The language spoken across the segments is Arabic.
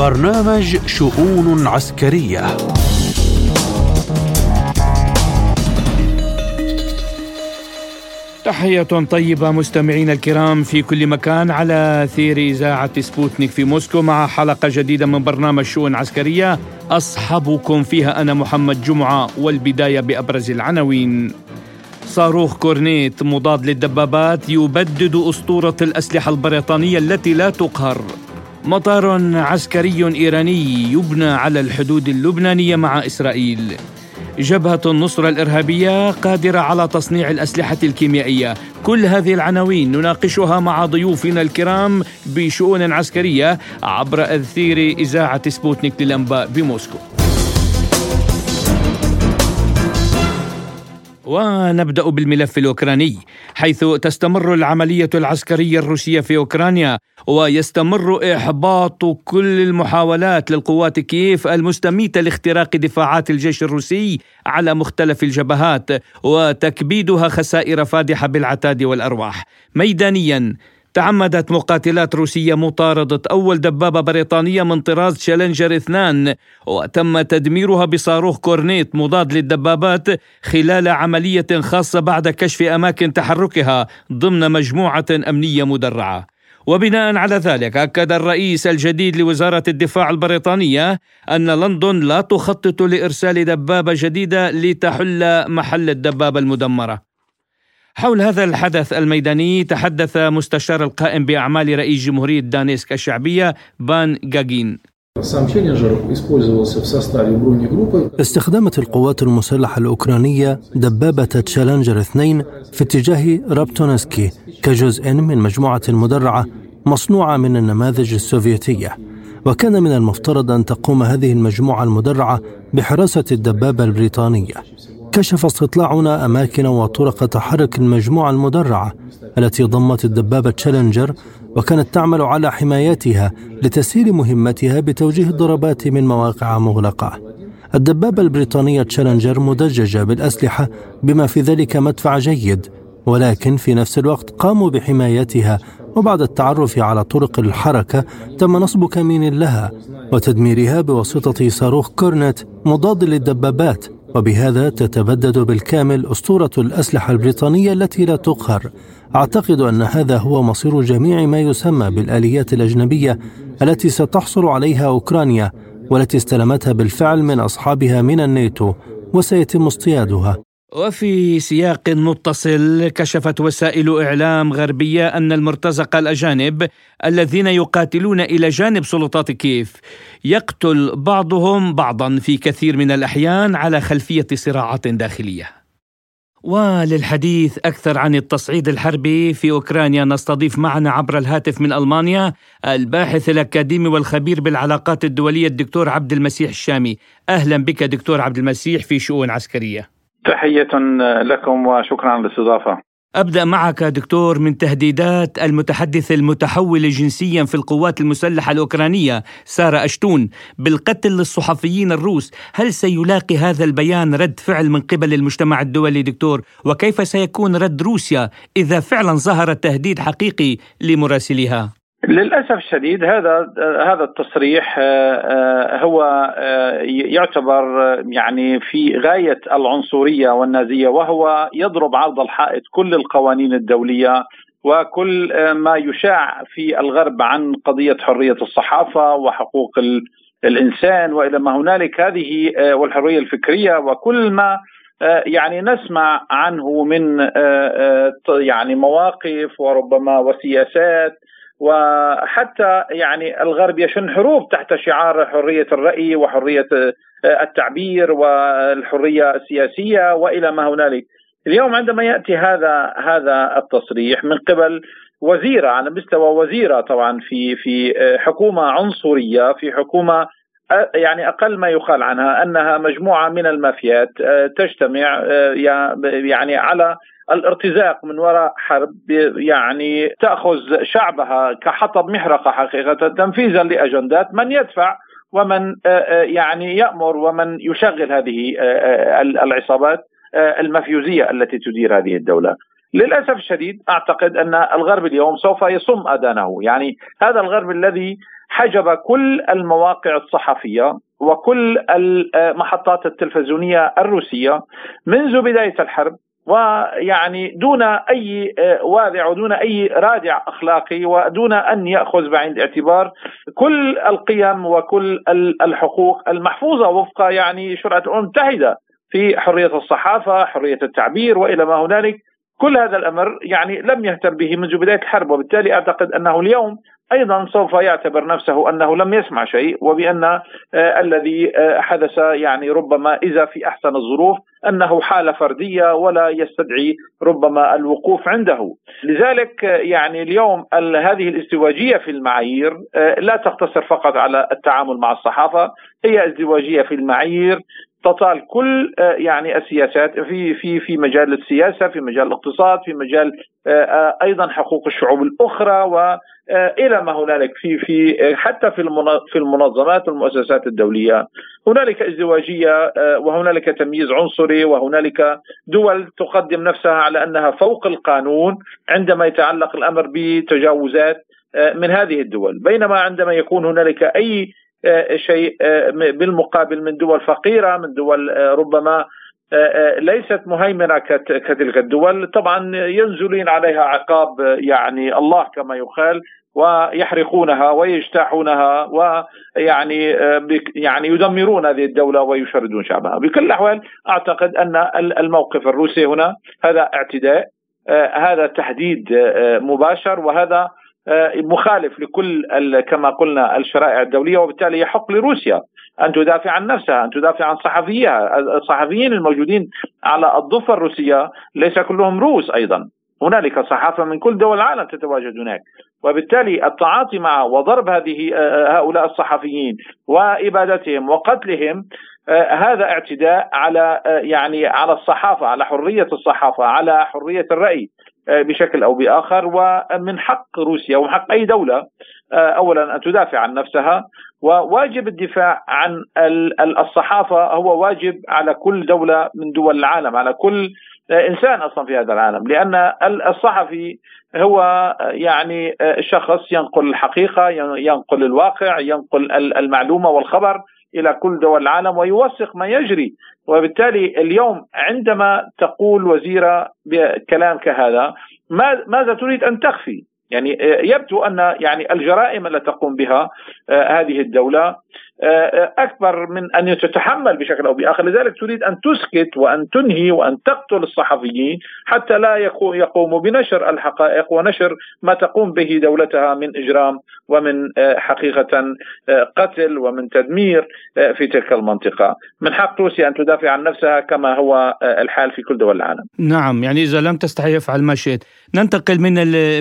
برنامج شؤون عسكرية. تحية طيبة مستمعينا الكرام في كل مكان على أثير إذاعة سبوتنيك في موسكو مع حلقة جديدة من برنامج شؤون عسكرية. أصحبكم فيها أنا محمد جمعة والبداية بأبرز العناوين. صاروخ كورنيت مضاد للدبابات يبدد أسطورة الأسلحة البريطانية التي لا تقهر. مطار عسكري إيراني يبنى على الحدود اللبنانية مع إسرائيل. جبهة النصرة الإرهابية قادرة على تصنيع الأسلحة الكيميائية. كل هذه العناوين نناقشها مع ضيوفنا الكرام بشؤون عسكرية عبر أثير إذاعة سبوتنيك للأنباء بموسكو. ونبدأ بالملف الأوكراني حيث تستمر العملية العسكرية الروسية في أوكرانيا ويستمر إحباط كل المحاولات للقوات كييف المستميتة لاختراق دفاعات الجيش الروسي على مختلف الجبهات وتكبيدها خسائر فادحة بالعتاد والأرواح. ميدانيا تعمدت مقاتلات روسية مطاردة أول دبابة بريطانية من طراز تشالنجر اثنان وتم تدميرها بصاروخ كورنيت مضاد للدبابات خلال عملية خاصة بعد كشف أماكن تحركها ضمن مجموعة أمنية مدرعة. وبناء على ذلك أكد الرئيس الجديد لوزارة الدفاع البريطانية أن لندن لا تخطط لإرسال دبابة جديدة لتحل محل الدبابة المدمرة. حول هذا الحدث الميداني تحدث مستشار القائم بأعمال رئيس جمهورية دانيسك الشعبية بان جاجين استخدمت القوات المسلحة الأوكرانية دبابة تشالنجر 2 في اتجاه رابتونسكي كجزء من مجموعة مدرعة مصنوعة من النماذج السوفيتية. وكان من المفترض أن تقوم هذه المجموعة المدرعة بحراسة الدبابة البريطانية. كشف استطلاعنا أماكن وطرق تحرك المجموعة المدرعة التي ضمت الدبابة تشالنجر وكانت تعمل على حمايتها لتسهيل مهمتها بتوجيه الضربات من مواقع مغلقة. الدبابة البريطانية تشالنجر مدججة بالأسلحة بما في ذلك مدفع جيد ولكن في نفس الوقت قاموا بحمايتها وبعد التعرف على طرق الحركة تم نصب كمين لها وتدميرها بواسطة صاروخ كورنت مضاد للدبابات وبهذا تتبدد بالكامل أسطورة الأسلحة البريطانية التي لا تقهر. أعتقد أن هذا هو مصير جميع ما يسمى بالآليات الأجنبية التي ستحصل عليها أوكرانيا والتي استلمتها بالفعل من أصحابها من الناتو وسيتم اصطيادها. وفي سياق متصل كشفت وسائل إعلام غربية أن المرتزقة الأجانب الذين يقاتلون إلى جانب سلطات كييف يقتل بعضهم بعضا في كثير من الأحيان على خلفية صراعات داخلية. وللحديث أكثر عن التصعيد الحربي في أوكرانيا نستضيف معنا عبر الهاتف من ألمانيا الباحث الأكاديمي والخبير بالعلاقات الدولية الدكتور عبد المسيح الشامي. أهلا بك دكتور عبد المسيح في شؤون عسكرية. تحية لكم وشكرا على الاستضافة أبدأ معك دكتور من تهديدات المتحدث المتحول جنسيا في القوات المسلحة الأوكرانية سارة أشتون بالقتل للصحفيين الروس. هل سيلاقي هذا البيان رد فعل من قبل المجتمع الدولي دكتور؟ وكيف سيكون رد روسيا إذا فعلا ظهر تهديد حقيقي لمراسليها؟ للأسف الشديد هذا هذا التصريح آه، آه، هو آه، يعتبر يعني في غاية العنصرية والنازية وهو يضرب عرض الحائط كل القوانين الدولية وكل ما يشاع في الغرب عن قضية حرية الصحافة وحقوق الإنسان وإلى ما هنالك. هذه والحرية الفكرية وكل ما يعني نسمع عنه من يعني مواقف وربما وسياسات وحتى يعني الغرب يشن حروب تحت شعار حرية الرأي وحرية التعبير والحرية السياسية وإلى ما هنالك. اليوم عندما يأتي هذا هذا التصريح من قبل وزيرة على مستوى وزيرة طبعا في في حكومة عنصرية في حكومة يعني أقل ما يقال عنها أنها مجموعة من المافيات تجتمع يعني على الارتزاق من وراء حرب يعني تأخذ شعبها كحطب محرقة حقيقة تنفيذا لأجندات من يدفع ومن آه، آه، يعني يأمر ومن يشغل هذه آه، العصابات المافيوزيه التي تدير هذه الدولة. للأسف الشديد أعتقد أن الغرب اليوم سوف يصم أذانه، يعني هذا الغرب الذي حجب كل المواقع الصحفية وكل المحطات التلفزيونية الروسية منذ بداية الحرب ويعني دون أي وادع ودون أي رادع أخلاقي ودون أن يأخذ بعين الاعتبار. كل القيم وكل الحقوق المحفوظة وفق يعني شرعة الأمم المتحدة في حرية الصحافة، حرية التعبير وإلى ما هنالك. كل هذا الأمر يعني لم يهتم به منذ بداية الحرب وبالتالي أعتقد أنه اليوم أيضا سوف يعتبر نفسه أنه لم يسمع شيء وبأن آه الذي آه حدث يعني ربما إذا في أحسن الظروف. أنه حاله فردية ولا يستدعي ربما الوقوف عنده. لذلك يعني اليوم هذه الازدواجية في المعايير آه، لا تقتصر فقط على التعامل مع الصحافة هي ازدواجية في المعايير تطال كل آه، يعني السياسات في في في مجال السياسة في مجال الاقتصاد في مجال آه، آه، أيضا حقوق الشعوب الأخرى والى ما هنالك في في حتى في في المنظمات والمؤسسات الدولية. هنالك ازدواجية وهنالك تمييز عنصري وهنالك دول تقدم نفسها على أنها فوق القانون عندما يتعلق الأمر بتجاوزات من هذه الدول. بينما عندما يكون هنالك أي شيء آه، بالمقابل من دول فقيرة من دول آه، ربما ليست مهيمنة كتلك الدول. طبعا ينزلين عليها عقاب يعني الله كما يقال ويحرقونها ويجتاحونها ويعني يعني يدمرون هذه الدولة ويشردون شعبها. بكل الأحوال أعتقد أن الموقف الروسي هنا هذا اعتداء هذا تهديد مباشر وهذا آه، مخالف لكل كما قلنا الشرائع الدولية وبالتالي يحق لروسيا أن تدافع عن نفسها، أن تدافع عن صحفيها، الصحفيين الموجودين على الضفه الروسية ليس كلهم روس أيضا، هنالك صحافة من كل دول العالم تتواجد هناك، وبالتالي التعاطي مع وضرب هذه آه، هؤلاء الصحفيين وإبادتهم وقتلهم آه، هذا اعتداء على يعني على الصحافة، على حرية الصحافة، على حرية الرأي، آه، بشكل أو بآخر ومن حق روسيا ومن حق أي دولة آه، اولا أن تدافع عن نفسها. وواجب الدفاع عن الصحافة هو واجب على كل دولة من دول العالم على كل آه، إنسان أصلا في هذا العالم. لأن الصحفي هو يعني شخص ينقل الحقيقة ينقل الواقع ينقل المعلومة والخبر. إلى كل دول العالم ويوثق ما يجري وبالتالي اليوم عندما تقول وزيرة بكلام كهذا ماذا تريد أن تخفي؟ يعني يبدو أن يعني الجرائم التي تقوم بها آه، هذه الدولة آه، أكبر من أن تتحمل بشكل أو بآخر، لذلك تريد أن تسكت وأن تنهي وأن تقتل الصحفيين حتى لا يقوموا بنشر الحقائق ونشر ما تقوم به دولتها من إجرام ومن آه، حقيقة قتل ومن تدمير في تلك المنطقة، من حق روسيا أن تدافع عن نفسها كما هو الحال في كل دول العالم. نعم، يعني إذا لم تستحي افعل ما شئت. ننتقل من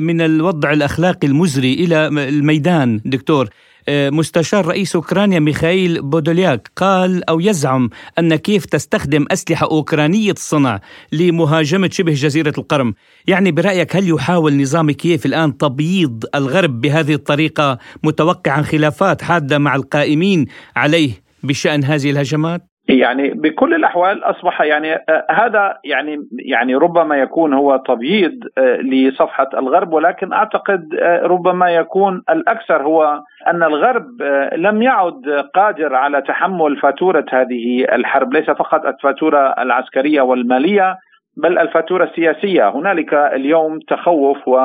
من الوضع الأخلاقي المزري إلى الميدان دكتور آه، مستشار رئيس أوكرانيا ميخائيل بودولياك قال أو يزعم أن كيف تستخدم أسلحة أوكرانية الصنع لمهاجمة شبه جزيرة القرم، يعني برأيك هل يحاول نظام كييف الآن تبييض الغرب بهذه الطريقة متوقعا خلافات حادة مع القائمين عليه بشأن هذه الهجمات؟ يعني بكل الأحوال أصبح يعني آه، هذا يعني يعني ربما يكون هو تبييض آه، لصفحة الغرب ولكن أعتقد آه، ربما يكون الأكثر هو أن الغرب لم يعد قادر على تحمل فاتورة هذه الحرب ليس فقط الفاتورة العسكرية والمالية بل الفاتورة السياسية. هنالك اليوم تخوف و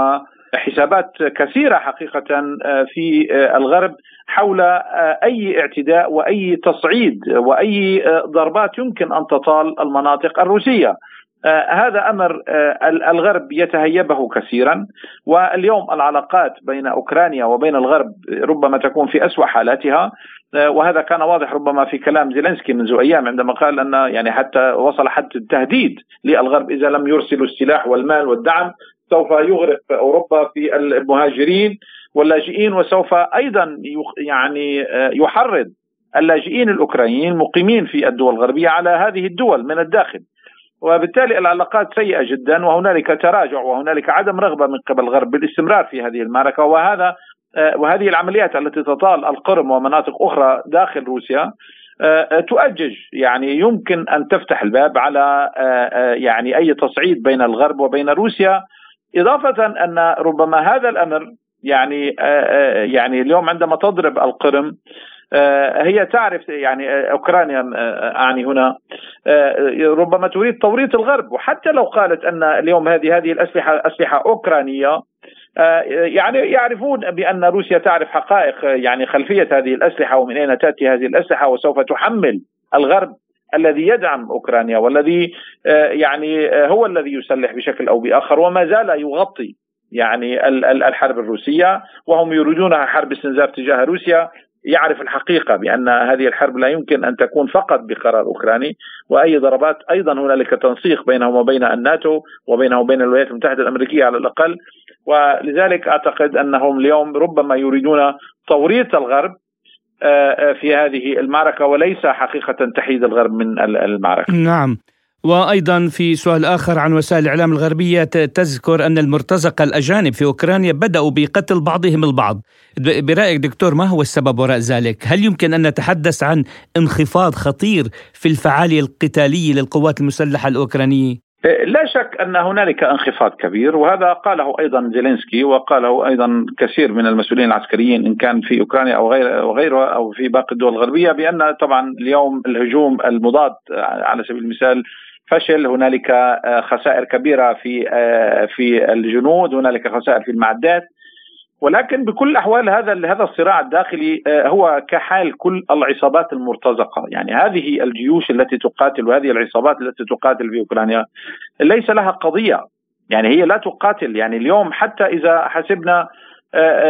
حسابات كثيرة حقيقة آه، في آه، الغرب حول آه، أي اعتداء وأي تصعيد وأي ضربات يمكن أن تطال المناطق الروسية. هذا أمر الغرب يتهيبه كثيرا واليوم العلاقات بين أوكرانيا وبين الغرب ربما تكون في أسوأ حالاتها وهذا كان واضح ربما في كلام زيلينسكي منذ أيام عندما قال أن يعني حتى وصل حد التهديد للغرب إذا لم يرسلوا السلاح والمال والدعم سوف يغرق أوروبا في المهاجرين واللاجئين وسوف أيضا يعني آه، يحرض اللاجئين الأوكرانيين المقيمين في الدول الغربية على هذه الدول من الداخل. وبالتالي العلاقات سيئة جدا وهنالك تراجع وهنالك عدم رغبة من قبل الغرب بالاستمرار في هذه المعركة. وهذا آه، وهذه العمليات التي تطال القرم ومناطق أخرى داخل روسيا آه، تؤجج. يعني يمكن أن تفتح الباب على يعني أي تصعيد بين الغرب وبين روسيا. إضافة أن ربما هذا الأمر يعني يعني اليوم عندما تضرب القرم هي تعرف يعني أوكرانيا أعني هنا ربما تريد توريط الغرب. وحتى لو قالت أن اليوم هذه هذه الأسلحة أسلحة أوكرانية يعني يعرفون بأن روسيا تعرف حقائق يعني خلفية هذه الأسلحة ومن أين تأتي هذه الأسلحة وسوف تحمل الغرب. الذي يدعم أوكرانيا والذي يعني هو الذي يسلح بشكل أو بآخر وما زال يغطي يعني الحرب الروسية وهم يريدونها حرب استنزاف تجاه روسيا. يعرف الحقيقة بأن هذه الحرب لا يمكن أن تكون فقط بقرار أوكراني وأي ضربات أيضا هنالك تنسيق بينهم وبين الناتو وبينه وبين الولايات المتحدة الأمريكية على الأقل. ولذلك أعتقد أنهم اليوم ربما يريدون توريط الغرب آه، آه، في هذه المعركة وليس حقيقة تحييد الغرب من المعركة. نعم وأيضا في سؤال آخر عن وسائل الإعلام الغربية تذكر أن المرتزقة الأجانب في أوكرانيا بدأوا بقتل بعضهم البعض. برأيك دكتور ما هو السبب وراء ذلك؟ هل يمكن أن نتحدث عن انخفاض خطير في الفعالية القتالية للقوات المسلحة الأوكرانية؟ لا شك أن هنالك انخفاض كبير وهذا قاله أيضا زيلينسكي وقاله أيضا كثير من المسؤولين العسكريين إن كان في أوكرانيا أو غير وغيره أو في باقي الدول الغربية بأن طبعا اليوم الهجوم المضاد على سبيل المثال فشل هنالك خسائر كبيرة في آه، في الجنود هنالك خسائر في المعدات ولكن بكل الاحوال هذا هذا الصراع الداخلي آه، هو كحال كل العصابات المرتزقة، يعني هذه الجيوش التي تقاتل وهذه العصابات التي تقاتل في أوكرانيا ليس لها قضية، يعني هي لا تقاتل، يعني اليوم حتى إذا حسبنا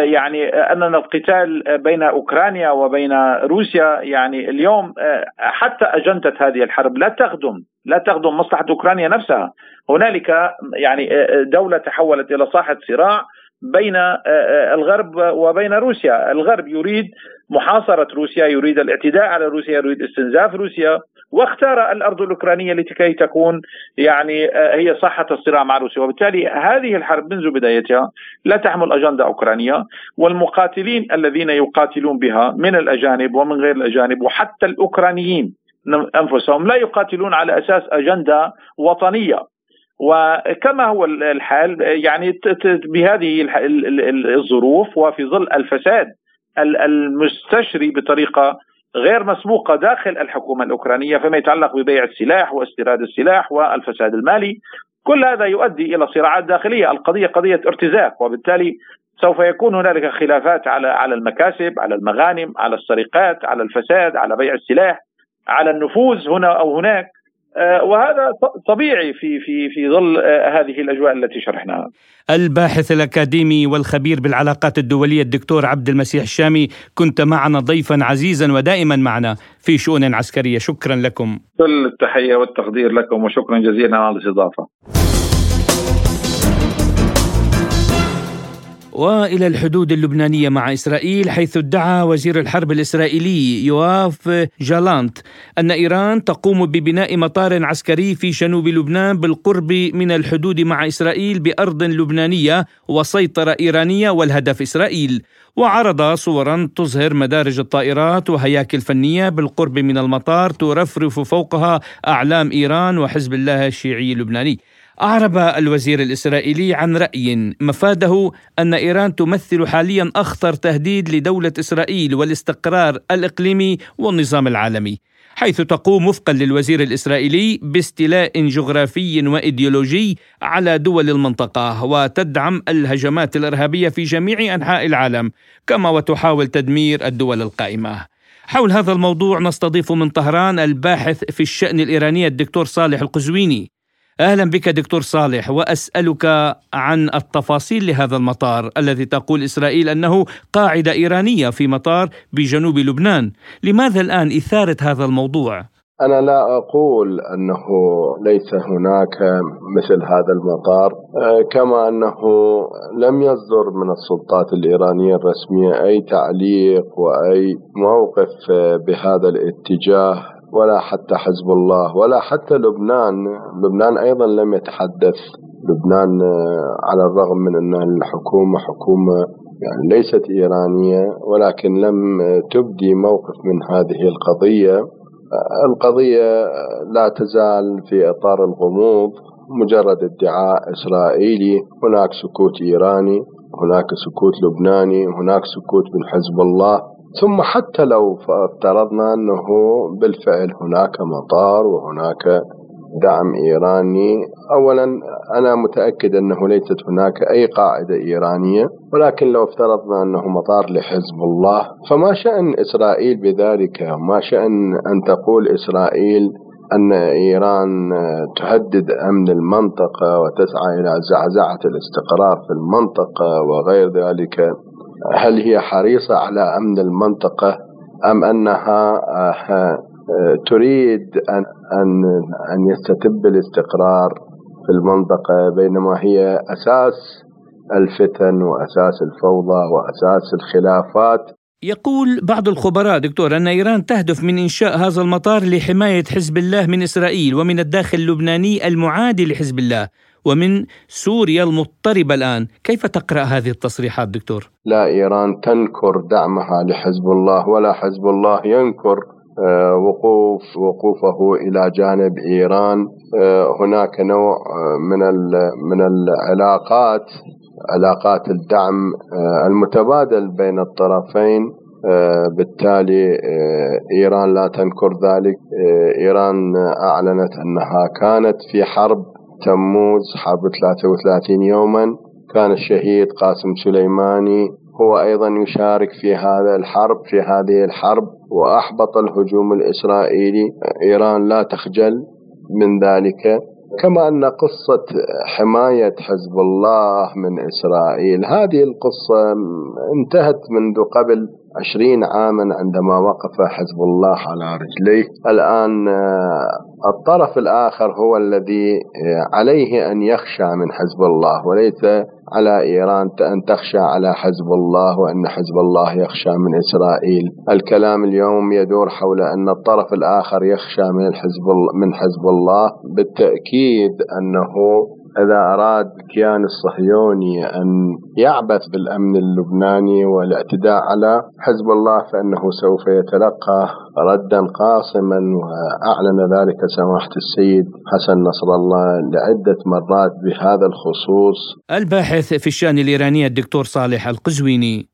يعني أننا القتال بين أوكرانيا وبين روسيا يعني اليوم حتى أجندة هذه الحرب لا تخدم لا تخدم مصلحة أوكرانيا نفسها. هنالك يعني دولة تحولت إلى ساحه صراع. بين الغرب وبين روسيا. الغرب يريد محاصرة روسيا يريد الاعتداء على روسيا يريد استنزاف روسيا واختار الأرض الأوكرانية لكي تكون يعني هي صحة الصراع مع روسيا. وبالتالي هذه الحرب منذ بدايتها لا تحمل أجندة أوكرانية والمقاتلين الذين يقاتلون بها من الأجانب ومن غير الأجانب وحتى الأوكرانيين أنفسهم لا يقاتلون على أساس أجندة وطنية. وكما هو الحال يعني بهذه الظروف وفي ظل الفساد المستشري بطريقة غير مسبوقة داخل الحكومة الأوكرانية فيما يتعلق ببيع السلاح واستيراد السلاح والفساد المالي كل هذا يؤدي إلى صراعات داخلية، القضية قضية ارتزاق وبالتالي سوف يكون هنالك خلافات على على المكاسب، على المغانم، على السرقات، على الفساد، على بيع السلاح، على النفوذ هنا أو هناك. وهذا طبيعي في في في ظل آه، هذه الأجواء التي شرحناها. الباحث الأكاديمي والخبير بالعلاقات الدولية الدكتور عبد المسيح الشامي كنت معنا ضيفا عزيزا ودائما معنا في شؤون عسكرية، شكرا لكم. كل التحية والتقدير لكم وشكرا جزيلا على الاستضافة. وإلى الحدود اللبنانية مع إسرائيل حيث ادعى وزير الحرب الإسرائيلي يواف جالانت أن إيران تقوم ببناء مطار عسكري في جنوب لبنان بالقرب من الحدود مع إسرائيل بأرض لبنانية وسيطرة إيرانية والهدف إسرائيل. وعرض صورا تظهر مدارج الطائرات وهياكل فنيه بالقرب من المطار ترفرف فوقها أعلام إيران وحزب الله الشيعي اللبناني. أعرب الوزير الإسرائيلي عن رأي مفاده أن إيران تمثل حاليا أخطر تهديد لدولة إسرائيل والاستقرار الإقليمي والنظام العالمي حيث تقوم وفقا للوزير الإسرائيلي باستيلاء جغرافي وإيديولوجي على دول المنطقة وتدعم الهجمات الإرهابية في جميع أنحاء العالم كما وتحاول تدمير الدول القائمة. حول هذا الموضوع نستضيف من طهران الباحث في الشأن الإيراني الدكتور صالح القزويني. أهلا بك دكتور صالح وأسألك عن التفاصيل لهذا المطار الذي تقول إسرائيل أنه قاعدة إيرانية في مطار بجنوب لبنان، لماذا الآن إثارة هذا الموضوع؟ أنا لا أقول أنه ليس هناك مثل هذا المطار آه، كما أنه لم يصدر من السلطات الإيرانية الرسمية أي تعليق وأي موقف بهذا الاتجاه ولا حتى حزب الله ولا حتى لبنان. لبنان أيضا لم يتحدث. لبنان آه، على الرغم من أن الحكومة حكومة يعني ليست إيرانية ولكن لم تبدي موقف من هذه القضية. آه، القضية لا تزال في إطار الغموض مجرد ادعاء إسرائيلي. هناك سكوت إيراني هناك سكوت لبناني هناك سكوت من حزب الله. ثم حتى لو افترضنا أنه بالفعل هناك مطار وهناك دعم إيراني أولا أنا متأكد أنه ليست هناك أي قاعدة إيرانية ولكن لو افترضنا أنه مطار لحزب الله فما شأن إسرائيل بذلك؟ ما شأن أن تقول إسرائيل أن إيران تهدد أمن المنطقة وتسعى إلى زعزعة الاستقرار في المنطقة وغير ذلك؟ هل هي حريصة على أمن المنطقة أم أنها تريد أن أن أن يستتب الاستقرار في المنطقة بينما هي أساس الفتن وأساس الفوضى وأساس الخلافات؟ يقول بعض الخبراء دكتور أن إيران تهدف من إنشاء هذا المطار لحماية حزب الله من إسرائيل ومن الداخل اللبناني المعادي لحزب الله. ومن سوريا المضطربة الآن. كيف تقرأ هذه التصريحات دكتور؟ لا إيران تنكر دعمها لحزب الله ولا حزب الله ينكر آه، وقوف وقوفه إلى جانب إيران. آه، هناك نوع آه، من من العلاقات علاقات الدعم المتبادل بين الطرفين. بالتالي إيران لا تنكر ذلك. إيران أعلنت أنها كانت في حرب تموز حرب 33 يوما. كان الشهيد قاسم سليماني هو أيضا يشارك في هذا الحرب في هذه الحرب وأحبط الهجوم الإسرائيلي. إيران لا تخجل من ذلك. كما أن قصة حماية حزب الله من إسرائيل هذه القصة انتهت منذ قبل عشرين عاما عندما وقف حزب الله على رجليه. الآن آه، الطرف الآخر هو الذي آه، عليه أن يخشى من حزب الله وليس على إيران أن تخشى على حزب الله وأن حزب الله يخشى من إسرائيل. الكلام اليوم يدور حول أن الطرف الآخر يخشى من حزب من حزب الله بالتأكيد أنه إذا أراد الكيان الصهيوني أن يعبث بالأمن اللبناني والاعتداء على حزب الله فإنه سوف يتلقى ردا قاصما وأعلن ذلك سماحة السيد حسن نصر الله لعدة مرات بهذا الخصوص. الباحث في الشأن الإيراني الدكتور صالح القزويني.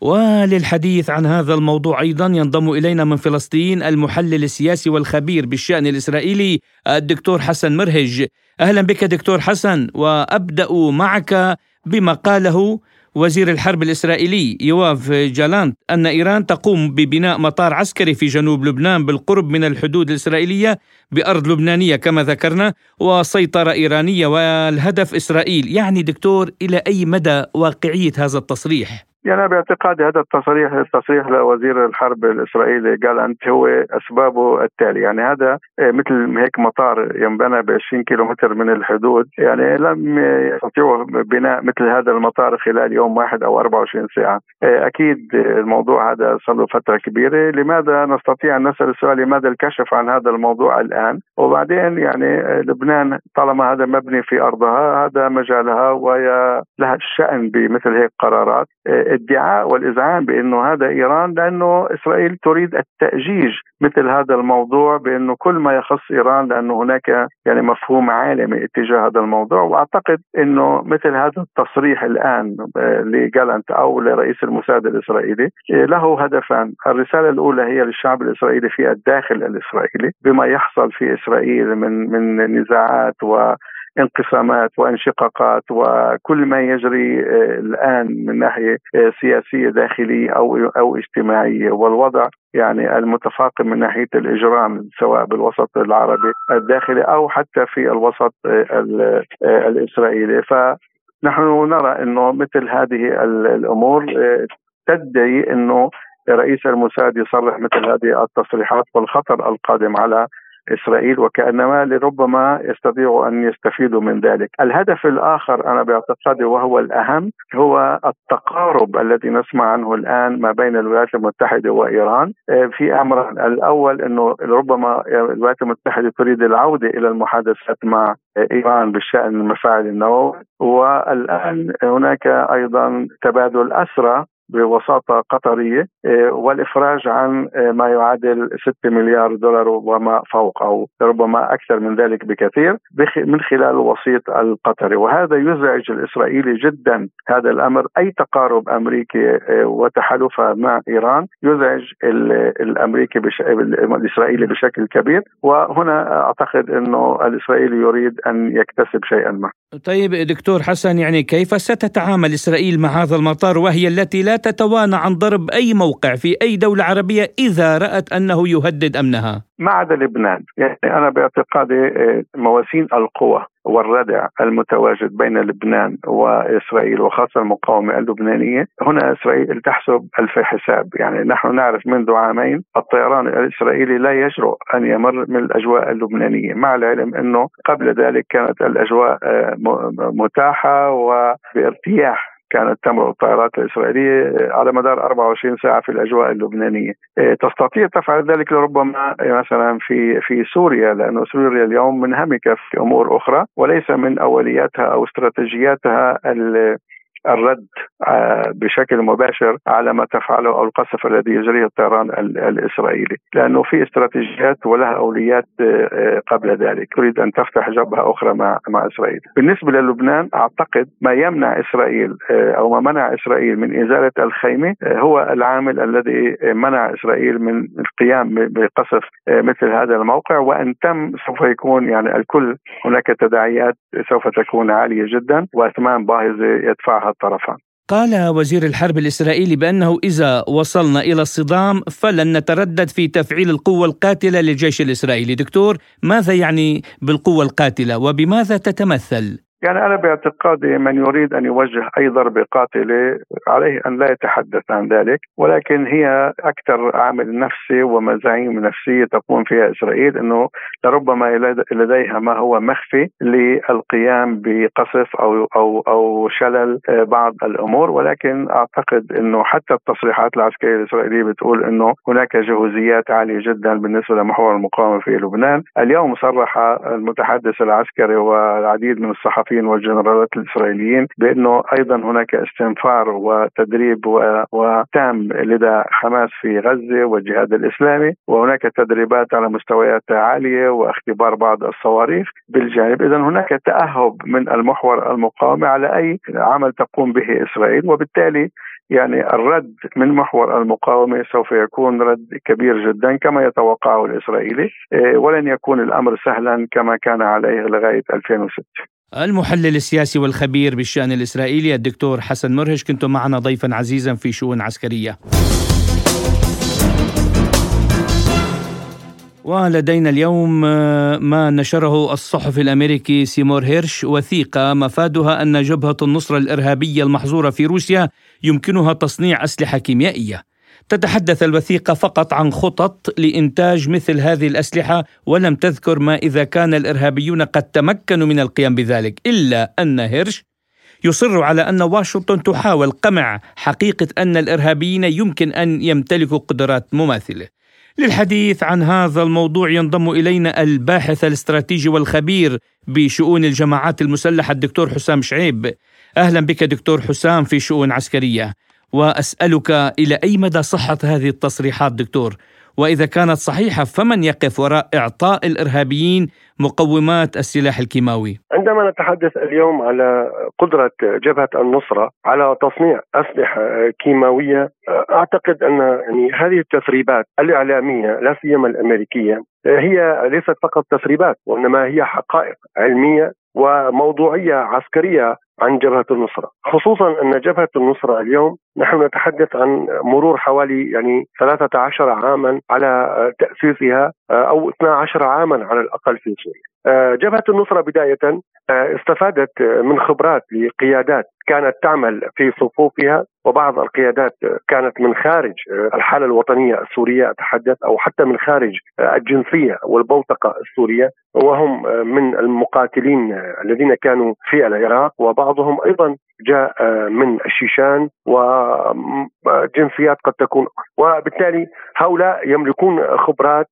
وللحديث عن هذا الموضوع أيضا ينضم إلينا من فلسطين المحلل السياسي والخبير بالشأن الإسرائيلي الدكتور حسن مرهج أهلا بك دكتور حسن وأبدأ معك بما قاله وزير الحرب الإسرائيلي يواف جالانت أن إيران تقوم ببناء مطار عسكري في جنوب لبنان بالقرب من الحدود الإسرائيلية بأرض لبنانية كما ذكرنا وسيطرة إيرانية والهدف إسرائيل، يعني دكتور إلى أي مدى واقعية هذا التصريح؟ يعني باعتقادي هذا التصريح التصريح لوزير الحرب الإسرائيلي قال أنت هو أسبابه التالي يعني هذا آه، مثل هيك مطار ينبنى ب 20 كيلومتر من الحدود. يعني لم يستطيعوا بناء مثل هذا المطار خلال يوم واحد أو 24 ساعة. آه، أكيد الموضوع هذا صار له فترة كبيرة. لماذا نستطيع أن نسأل السؤال لماذا الكشف عن هذا الموضوع الآن؟ وبعدين يعني آه، لبنان طالما هذا مبني في أرضها هذا مجالها وهي لها الشأن بمثل هيك قرارات. ادعاء والإذعان بأنه هذا إيران لأنه إسرائيل تريد التأجيج مثل هذا الموضوع بأنه كل ما يخص إيران لأنه هناك يعني مفهوم عالمي اتجاه هذا الموضوع. وأعتقد أنه مثل هذا التصريح الآن لجالنت أو لرئيس الموساد الإسرائيلي له هدفان. الرسالة الأولى هي للشعب الإسرائيلي في الداخل الإسرائيلي بما يحصل في إسرائيل من من نزاعات و انقسامات وانشقاقات وكل ما يجري آه، الآن من ناحية آه، سياسية داخلية أو أو اجتماعية. والوضع يعني المتفاقم من ناحية الإجرام سواء بالوسط العربي الداخلي أو حتى في الوسط آه، الإسرائيلي. فنحن نرى إنه مثل هذه الأمور تدعي إنه رئيس الموساد يصرح مثل هذه التصريحات والخطر القادم على إسرائيل وكأنما لربما يستطيعوا أن يستفيدوا من ذلك. الهدف الآخر أنا باعتقادي وهو الأهم هو التقارب الذي نسمع عنه الآن ما بين الولايات المتحدة وإيران. آه، في امرين، الأول إنه ربما الولايات المتحدة تريد العودة إلى المحادثات مع إيران بالشأن المفاعل النووي. والآن هناك أيضا تبادل أسرى بوساطة قطرية والإفراج عن ما يعادل 6 مليار دولار وما فوق أو ربما أكثر من ذلك بكثير من خلال الوسيط القطري وهذا يزعج الإسرائيلي جدا. هذا الأمر أي تقارب أمريكي وتحالفه مع إيران يزعج الأمريكي بش... الإسرائيلي بشكل كبير. وهنا أعتقد إنه الإسرائيلي يريد أن يكتسب شيئا ما. طيب دكتور حسن يعني كيف ستتعامل إسرائيل مع هذا المطار وهي التي لا تتوانى عن ضرب أي موقع في أي دولة عربية إذا رأت أنه يهدد أمنها؟ ما عدا لبنان، يعني أنا باعتقادي آه، مواسين القوى والردع المتواجد بين لبنان وإسرائيل وخاصة المقاومة اللبنانية، هنا إسرائيل تحسب الف حساب، يعني نحن نعرف منذ عامين الطيران الإسرائيلي لا يجرؤ أن يمر من الأجواء اللبنانية، مع العلم أنه قبل ذلك كانت الأجواء آه، متاحة وبارتياح. كانت تمر الطائرات الإسرائيلية على مدار 24 ساعة في الأجواء اللبنانية. إيه، تستطيع تفعل ذلك لربما مثلا في في سوريا لأن سوريا اليوم منهمكة في أمور أخرى وليس من أولياتها أو استراتيجياتها الرد آه، بشكل مباشر على ما تفعله أو القصف الذي يجريه الطيران الإسرائيلي، لأنه في استراتيجيات ولها اولويات آه، قبل ذلك، تريد أن تفتح جبهة أخرى مع مع إسرائيل. بالنسبة للبنان أعتقد ما يمنع إسرائيل آه، أو ما منع إسرائيل من إزالة الخيمة هو العامل الذي منع إسرائيل من القيام بقصف مثل هذا الموقع وإن تم سوف يكون يعني الكل هناك تداعيات سوف تكون عالية جدا وأثمان باهظة يدفعها الطرفان قال وزير الحرب الإسرائيلي بأنه إذا وصلنا إلى الصدام فلن نتردد في تفعيل القوة القاتلة للجيش الإسرائيلي، دكتور ماذا يعني بالقوة القاتلة وبماذا تتمثل؟ يعني أنا باعتقادي من يريد أن يوجه أي ضربة قاتلة عليه أن لا يتحدث عن ذلك ولكن هي أكثر عامل نفسي ومزاعيم نفسية تقوم فيها إسرائيل أنه لربما لديها ما هو مخفي للقيام بقصف أو أو أو شلل آه، بعض الأمور ولكن أعتقد أنه حتى التصريحات العسكرية الإسرائيلية بتقول أنه هناك جهوزيات عالية جدا بالنسبة لمحور المقاومة في لبنان. اليوم صرح المتحدث العسكري والعديد من الصحفيين الصحفيين والجنرالات الإسرائيليين بأنه أيضا هناك استنفار وتدريب وتام لدى حماس في غزة والجهاد الإسلامي وهناك تدريبات على مستويات عالية واختبار بعض الصواريخ بالجانب. إذا هناك تأهب من المحور المقاومة على أي عمل تقوم به إسرائيل وبالتالي يعني الرد من محور المقاومة سوف يكون رد كبير جدا كما يتوقعه الإسرائيلي إيه، ولن يكون الأمر سهلا كما كان عليه لغاية 2006 المحلل السياسي والخبير بالشأن الإسرائيلي الدكتور حسن مرهش كنت معنا ضيفا عزيزا في شؤون عسكرية ولدينا اليوم آه، ما نشره الصحفي الأمريكي سيمور هيرش وثيقة مفادها أن جبهة النصرة الإرهابية المحظورة في روسيا يمكنها تصنيع أسلحة كيميائية. تتحدث الوثيقة فقط عن خطط لإنتاج مثل هذه الأسلحة ولم تذكر ما إذا كان الإرهابيون قد تمكنوا من القيام بذلك إلا أن هيرش يصر على أن واشنطن تحاول قمع حقيقة أن الإرهابيين يمكن أن يمتلكوا قدرات مماثلة. للحديث عن هذا الموضوع ينضم إلينا الباحث الاستراتيجي والخبير بشؤون الجماعات المسلحة الدكتور حسام شعيب. أهلا بك دكتور حسام في شؤون عسكرية. وأسألك إلى أي مدى صحه هذه التصريحات دكتور وإذا كانت صحيحة فمن يقف وراء إعطاء الإرهابيين مقومات السلاح الكيماوي؟ عندما نتحدث اليوم على قدرة جبهة النصرة على تصنيع أسلحة كيماوية أعتقد أن يعني هذه التسريبات الإعلامية لا سيما الأمريكية هي ليست فقط تسريبات وإنما هي حقائق علمية وموضوعية عسكرية عن جبهة النصرة، خصوصا أن جبهة النصرة اليوم نحن نتحدث عن مرور حوالي يعني 13 عاما على تأسيسها أو 12 عاما على الأقل في سوريا. جبهة النصرة بداية استفادت من خبرات لقيادات كانت تعمل في صفوفها وبعض القيادات كانت من خارج الحالة الوطنية السورية أتحدث أو حتى من خارج الجنسية والبوتقة السورية وهم من المقاتلين الذين كانوا في العراق وبعضهم أيضا جاء من الشيشان وجنسيات قد تكون وبالتالي هؤلاء يملكون خبرات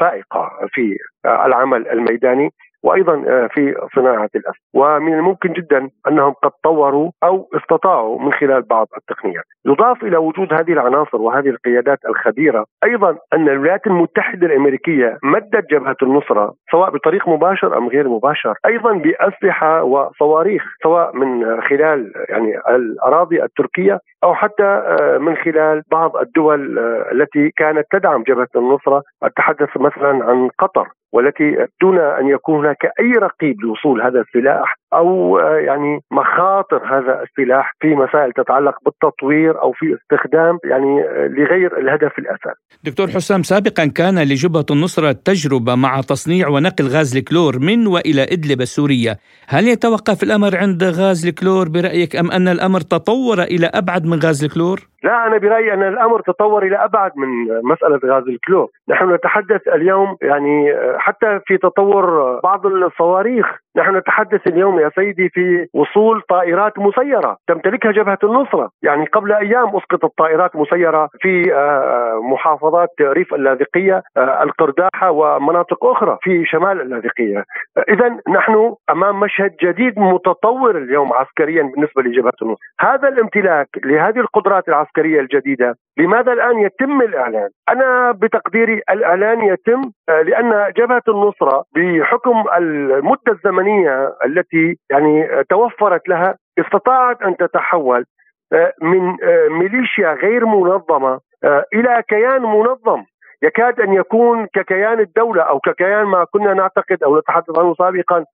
فائقة في العمل الميداني. وأيضا في صناعة الاسلحه ومن الممكن جدا أنهم قد طوروا أو استطاعوا من خلال بعض التقنيات. يضاف إلى وجود هذه العناصر وهذه القيادات الخبيرة أيضا أن الولايات المتحدة الأمريكية مدت جبهة النصرة سواء بطريق مباشر أم غير مباشر أيضا بأسلحة وصواريخ سواء من خلال يعني الأراضي التركية أو حتى آه، من خلال بعض الدول آه، التي كانت تدعم جبهة النصرة. أتحدث مثلا عن قطر. والتي دون أن يكون هناك أي رقيب لوصول هذا السلاح أو آه، يعني مخاطر هذا السلاح في مسائل تتعلق بالتطوير أو في استخدام يعني آه، لغير الهدف الاساسي. دكتور حسام سابقا كان لجبهة النصرة تجربة مع تصنيع ونقل غاز الكلور من وإلى إدلب السورية، هل يتوقف الأمر عند غاز الكلور برأيك أم أن الأمر تطور إلى أبعد من غاز الكلور؟ لا أنا برأيي أن الأمر تطور إلى أبعد من مسألة غاز الكلور، نحن نتحدث اليوم يعني آه، حتى في تطور بعض الصواريخ نحن نتحدث اليوم يا سيدي في وصول طائرات مسيرة. تمتلكها جبهة النصرة. يعني قبل أيام أسقطت طائرات مسيرة في آه، محافظات ريف اللاذقية آه، القرداحة ومناطق أخرى في شمال اللاذقية. إذا نحن أمام مشهد جديد متطور اليوم عسكريا بالنسبة لجبهة النصرة. هذا الامتلاك لهذه القدرات العسكرية الجديدة لماذا الآن يتم الإعلان؟ أنا بتقديري الإعلان يتم آه، لأن جبهة النصرة بحكم المدة الزمنية التي يعني توفرت لها استطاعت أن تتحول آه، من آه، ميليشيا غير منظمة إلى كيان منظم. يكاد أن يكون ككيان الدولة أو ككيان ما كنا نعتقد أو نتحدث عنه سابقا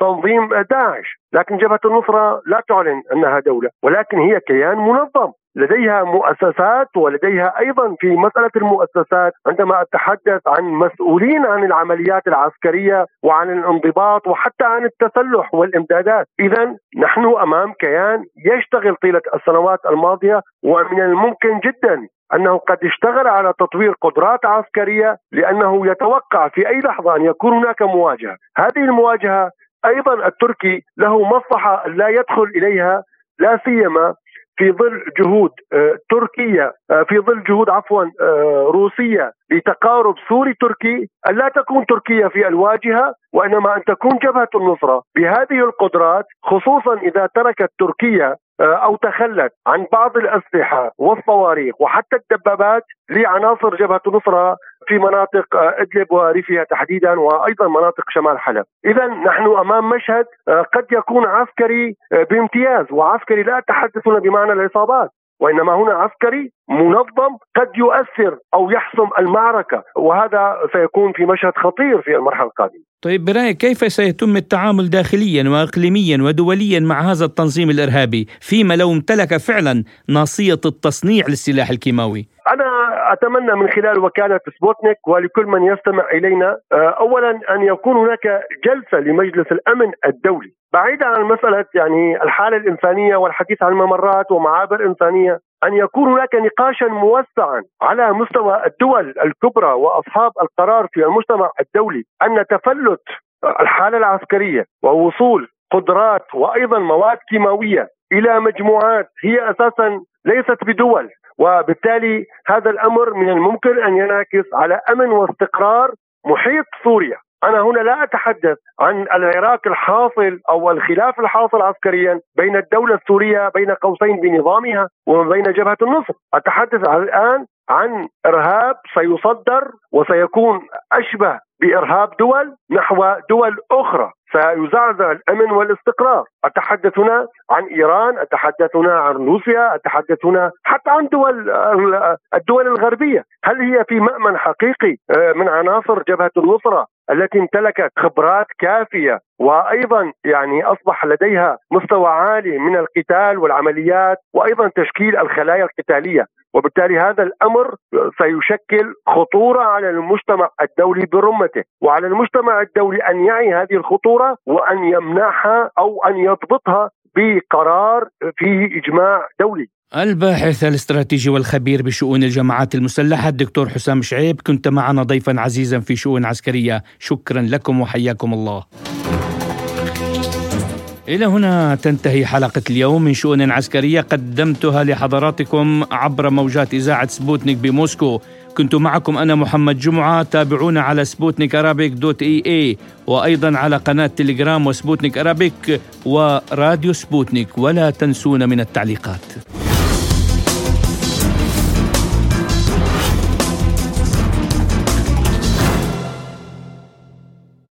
تنظيم داعش، لكن جبهة النصرة لا تعلن أنها دولة، ولكن هي كيان منظم، لديها مؤسسات ولديها أيضا في مسألة المؤسسات عندما أتحدث عن مسؤولين عن العمليات العسكرية وعن الانضباط وحتى عن التسلح والإمدادات، اذا نحن أمام كيان يشتغل طيلة السنوات الماضية ومن الممكن جدا أنه قد اشتغل على تطوير قدرات عسكرية لأنه يتوقع في أي لحظة أن يكون هناك مواجهة، هذه المواجهة أيضا التركي له مصلحة لا يدخل إليها لا سيما في ظل جهود آه، تركية آه، في ظل جهود عفوا آه، روسية لتقارب سوري تركي أن لا تكون تركيا في الواجهه وإنما أن تكون جبهة النصرة. بهذه القدرات خصوصا إذا تركت تركيا أو تخلت عن بعض الأسلحة والصواريخ وحتى الدبابات لعناصر جبهة النصرة في مناطق آه، أدلب وريفها تحديدا وأيضا مناطق شمال حلب. اذا نحن أمام مشهد آه، قد يكون عسكري آه، بامتياز وعسكري لا اتحدث هنا بمعنى العصابات وإنما هنا عسكري منظم قد يؤثر أو يحسم المعركة وهذا سيكون في مشهد خطير في المرحلة القادمة. طيب برأيك كيف سيتم التعامل داخليا واقليميا ودوليا مع هذا التنظيم الإرهابي فيما لو امتلك فعلا ناصية التصنيع للسلاح الكيماوي؟ أنا أتمنى من خلال وكالة سبوتنيك ولكل من يستمع إلينا آه، اولا أن يكون هناك جلسة لمجلس الأمن الدولي بعيدا عن مسألة يعني الحالة الإنسانية والحديث عن ممرات ومعابر إنسانية أن يكون هناك نقاشا موسعا على مستوى الدول الكبرى وأصحاب القرار في المجتمع الدولي أن تفلت الحالة العسكرية ووصول قدرات وأيضا مواد كيماوية إلى مجموعات هي أساسا ليست بدول وبالتالي هذا الأمر من الممكن أن ينعكس على أمن واستقرار محيط سوريا. أنا هنا لا أتحدث عن العراك الحاصل أو الخلاف الحاصل عسكريا بين الدولة السورية بين قوسين بنظامها وبين جبهة النصر. أتحدث الآن عن إرهاب سيصدر وسيكون أشبه بإرهاب دول نحو دول أخرى. سيزعزع الأمن والاستقرار، أتحدث هنا عن إيران، أتحدث هنا عن روسيا، أتحدث هنا حتى عن دول الدول الغربية، هل هي في مأمن حقيقي آه، من عناصر جبهة النصرة التي امتلكت خبرات كافية وأيضا يعني أصبح لديها مستوى عالي من القتال والعمليات وأيضا تشكيل الخلايا القتالية. وبالتالي هذا الأمر سيشكل خطورة على المجتمع الدولي برمته وعلى المجتمع الدولي أن يعي هذه الخطورة وأن يمنعها أو أن يضبطها بقرار في إجماع دولي. الباحث الاستراتيجي والخبير بشؤون الجماعات المسلحة الدكتور حسام شعيب كنت معنا ضيفا عزيزا في شؤون عسكرية. شكرا لكم وحياكم الله. إلى هنا تنتهي حلقة اليوم من شؤون عسكرية قدمتها لحضراتكم عبر موجات إذاعة سبوتنيك بموسكو. كنت معكم أنا محمد جمعة تابعونا على سبوتنيك Arabic dot AE وأيضا على قناة تليجرام وسبوتنيك Arabic وراديو سبوتنيك. ولا تنسونا من التعليقات.